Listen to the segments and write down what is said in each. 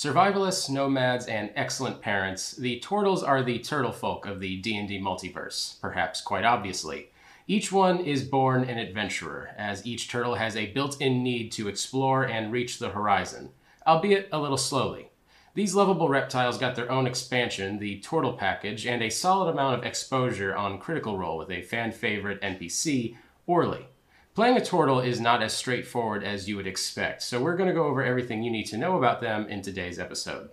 Survivalists, nomads, and excellent parents, the turtles are the turtle folk of the D&D multiverse, perhaps quite obviously. Each one is born an adventurer, as each turtle has a built-in need to explore and reach the horizon, albeit a little slowly. These lovable reptiles got their own expansion, the Tortle Package, and a solid amount of exposure on Critical Role with a fan favorite NPC, Orly. Playing a turtle is not as straightforward as you would expect, so we're going to go over everything you need to know about them in today's episode.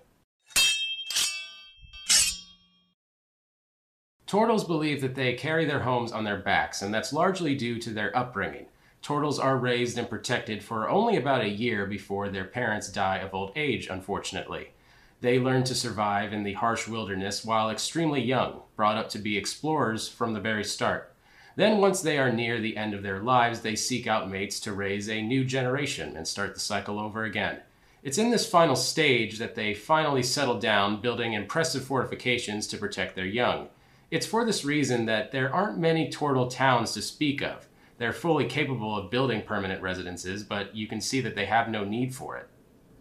Turtles believe that they carry their homes on their backs, and that's largely due to their upbringing. Turtles are raised and protected for only about a year before their parents die of old age, unfortunately. They learn to survive in the harsh wilderness while extremely young, brought up to be explorers from the very start. Then, once they are near the end of their lives, they seek out mates to raise a new generation and start the cycle over again. It's in this final stage that they finally settle down, building impressive fortifications to protect their young. It's for this reason that there aren't many turtle towns to speak of. They're fully capable of building permanent residences, but you can see that they have no need for it.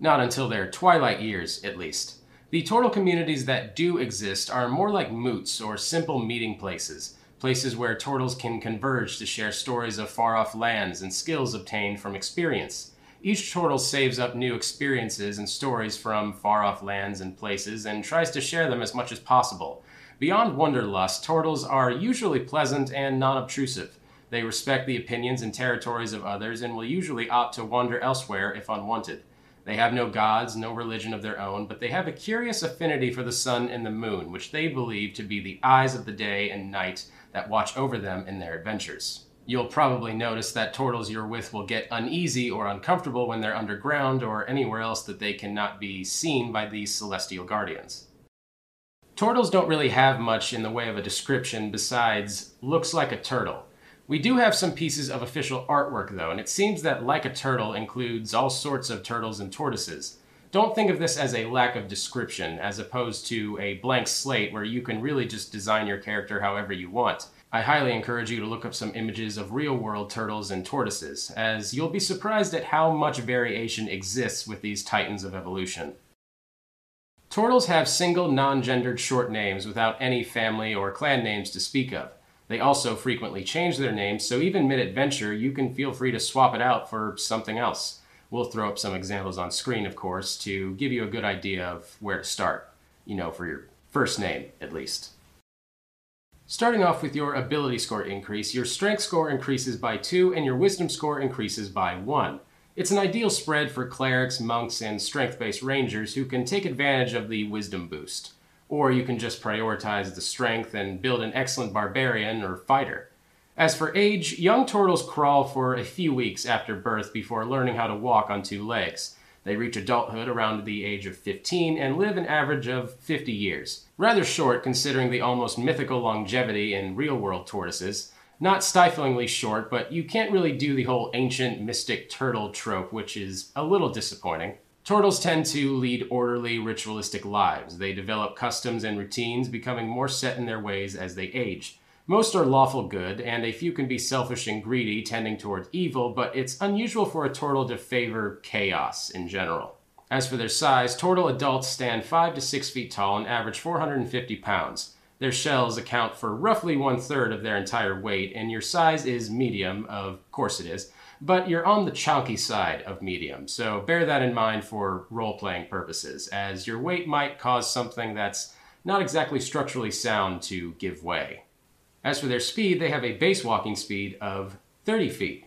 Not until their twilight years, at least. The turtle communities that do exist are more like moots or simple meeting places places where turtles can converge to share stories of far off lands and skills obtained from experience. Each turtle saves up new experiences and stories from far off lands and places and tries to share them as much as possible. Beyond Wonderlust, turtles are usually pleasant and non obtrusive. They respect the opinions and territories of others and will usually opt to wander elsewhere if unwanted. They have no gods, no religion of their own, but they have a curious affinity for the sun and the moon, which they believe to be the eyes of the day and night that watch over them in their adventures. You'll probably notice that turtles you're with will get uneasy or uncomfortable when they're underground or anywhere else that they cannot be seen by these celestial guardians. Turtles don't really have much in the way of a description besides looks like a turtle. We do have some pieces of official artwork though, and it seems that like a turtle includes all sorts of turtles and tortoises. Don't think of this as a lack of description, as opposed to a blank slate where you can really just design your character however you want. I highly encourage you to look up some images of real world turtles and tortoises, as you'll be surprised at how much variation exists with these titans of evolution. Turtles have single non gendered short names without any family or clan names to speak of. They also frequently change their names, so even mid adventure, you can feel free to swap it out for something else. We'll throw up some examples on screen, of course, to give you a good idea of where to start, you know, for your first name at least. Starting off with your ability score increase, your strength score increases by 2 and your wisdom score increases by 1. It's an ideal spread for clerics, monks, and strength based rangers who can take advantage of the wisdom boost. Or you can just prioritize the strength and build an excellent barbarian or fighter. As for age, young turtles crawl for a few weeks after birth before learning how to walk on two legs. They reach adulthood around the age of 15 and live an average of 50 years. Rather short considering the almost mythical longevity in real world tortoises. Not stiflingly short, but you can't really do the whole ancient mystic turtle trope, which is a little disappointing. Turtles tend to lead orderly, ritualistic lives. They develop customs and routines, becoming more set in their ways as they age. Most are lawful good, and a few can be selfish and greedy, tending toward evil, but it's unusual for a turtle to favor chaos in general. As for their size, turtle adults stand 5 to 6 feet tall and average 450 pounds. Their shells account for roughly one third of their entire weight, and your size is medium, of course it is, but you're on the chunky side of medium, so bear that in mind for role playing purposes, as your weight might cause something that's not exactly structurally sound to give way. As for their speed, they have a base walking speed of 30 feet.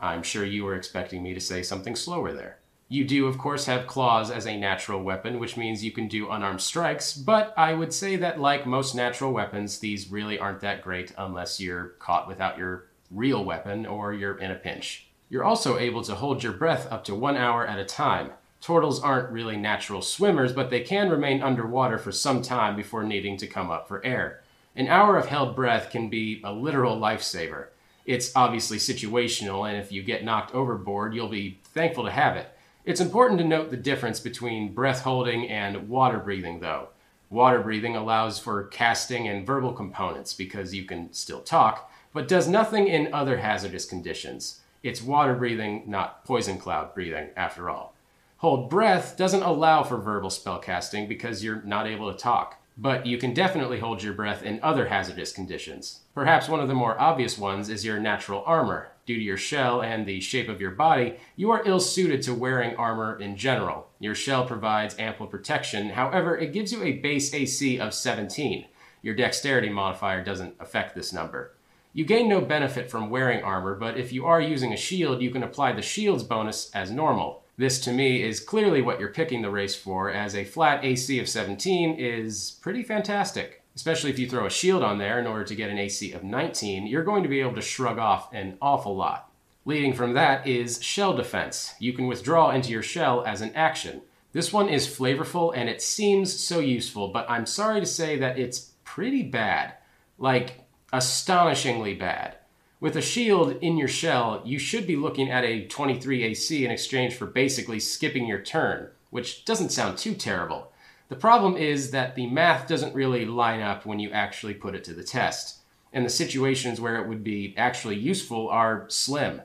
I'm sure you were expecting me to say something slower there. You do, of course, have claws as a natural weapon, which means you can do unarmed strikes, but I would say that, like most natural weapons, these really aren't that great unless you're caught without your real weapon or you're in a pinch. You're also able to hold your breath up to one hour at a time. Turtles aren't really natural swimmers, but they can remain underwater for some time before needing to come up for air. An hour of held breath can be a literal lifesaver. It's obviously situational, and if you get knocked overboard, you'll be thankful to have it. It's important to note the difference between breath holding and water breathing, though. Water breathing allows for casting and verbal components because you can still talk, but does nothing in other hazardous conditions. It's water breathing, not poison cloud breathing, after all. Hold breath doesn't allow for verbal spellcasting because you're not able to talk, but you can definitely hold your breath in other hazardous conditions. Perhaps one of the more obvious ones is your natural armor. Due to your shell and the shape of your body, you are ill suited to wearing armor in general. Your shell provides ample protection, however, it gives you a base AC of 17. Your dexterity modifier doesn't affect this number. You gain no benefit from wearing armor, but if you are using a shield, you can apply the shield's bonus as normal. This to me is clearly what you're picking the race for, as a flat AC of 17 is pretty fantastic. Especially if you throw a shield on there in order to get an AC of 19, you're going to be able to shrug off an awful lot. Leading from that is shell defense. You can withdraw into your shell as an action. This one is flavorful and it seems so useful, but I'm sorry to say that it's pretty bad. Like, astonishingly bad. With a shield in your shell, you should be looking at a 23 AC in exchange for basically skipping your turn, which doesn't sound too terrible. The problem is that the math doesn't really line up when you actually put it to the test, and the situations where it would be actually useful are slim.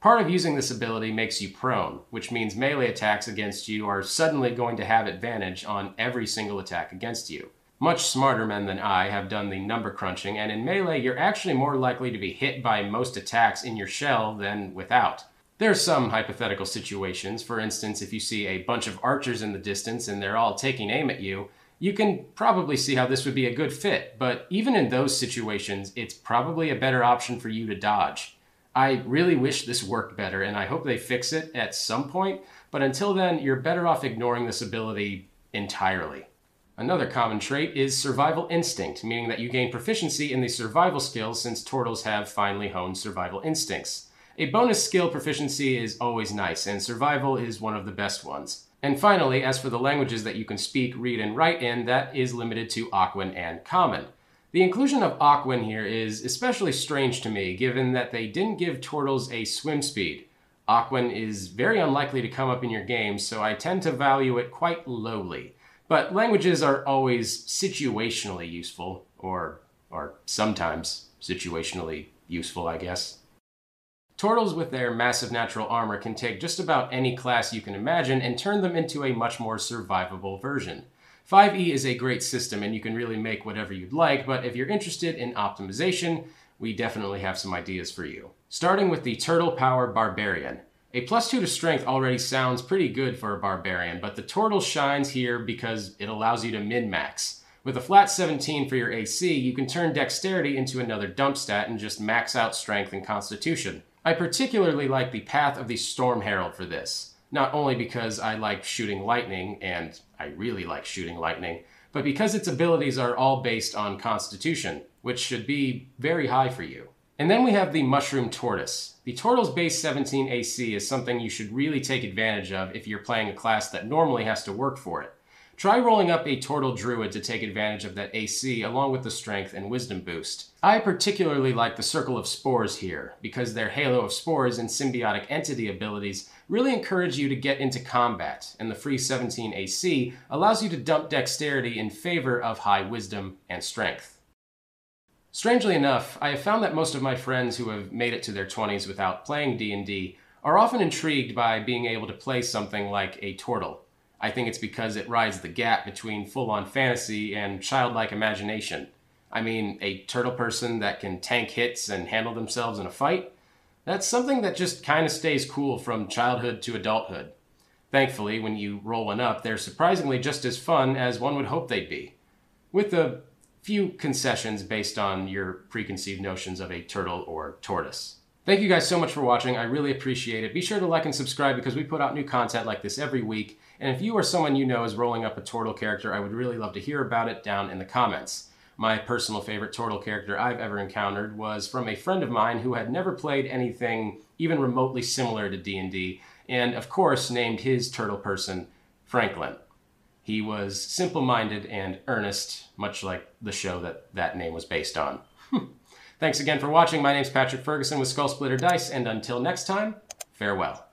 Part of using this ability makes you prone, which means melee attacks against you are suddenly going to have advantage on every single attack against you. Much smarter men than I have done the number crunching, and in melee, you're actually more likely to be hit by most attacks in your shell than without. There are some hypothetical situations. For instance, if you see a bunch of archers in the distance and they're all taking aim at you, you can probably see how this would be a good fit, but even in those situations, it's probably a better option for you to dodge. I really wish this worked better, and I hope they fix it at some point, but until then, you're better off ignoring this ability entirely. Another common trait is survival instinct, meaning that you gain proficiency in the survival skills since turtles have finely honed survival instincts. A bonus skill proficiency is always nice, and survival is one of the best ones. And finally, as for the languages that you can speak, read, and write in, that is limited to Aquan and Common. The inclusion of Aquan here is especially strange to me, given that they didn't give turtles a swim speed. Aquan is very unlikely to come up in your game, so I tend to value it quite lowly. But languages are always situationally useful, or, are sometimes situationally useful, I guess. Turtles with their massive natural armor can take just about any class you can imagine and turn them into a much more survivable version. 5e is a great system and you can really make whatever you'd like, but if you're interested in optimization, we definitely have some ideas for you. Starting with the Turtle Power Barbarian. A plus 2 to strength already sounds pretty good for a barbarian, but the turtle shines here because it allows you to min-max. With a flat 17 for your AC, you can turn dexterity into another dump stat and just max out strength and constitution. I particularly like the Path of the Storm Herald for this. Not only because I like shooting lightning, and I really like shooting lightning, but because its abilities are all based on constitution, which should be very high for you. And then we have the Mushroom Tortoise. The Turtle's base 17 AC is something you should really take advantage of if you're playing a class that normally has to work for it. Try rolling up a Turtle Druid to take advantage of that AC along with the Strength and Wisdom boost. I particularly like the Circle of Spores here, because their Halo of Spores and Symbiotic Entity abilities really encourage you to get into combat, and the free 17 AC allows you to dump Dexterity in favor of high Wisdom and Strength. Strangely enough, I have found that most of my friends who have made it to their 20s without playing D&D are often intrigued by being able to play something like a turtle. I think it's because it rides the gap between full-on fantasy and childlike imagination. I mean, a turtle person that can tank hits and handle themselves in a fight? That's something that just kind of stays cool from childhood to adulthood. Thankfully, when you roll one up, they're surprisingly just as fun as one would hope they'd be. With a few concessions based on your preconceived notions of a turtle or tortoise. Thank you guys so much for watching. I really appreciate it. Be sure to like and subscribe because we put out new content like this every week. And if you or someone you know is rolling up a turtle character, I would really love to hear about it down in the comments. My personal favorite turtle character I've ever encountered was from a friend of mine who had never played anything even remotely similar to D&D, and of course named his turtle person Franklin. He was simple minded and earnest, much like the show that that name was based on. Thanks again for watching. My name's Patrick Ferguson with Skull Splitter Dice, and until next time, farewell.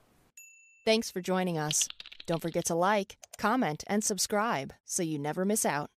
Thanks for joining us. Don't forget to like, comment, and subscribe so you never miss out.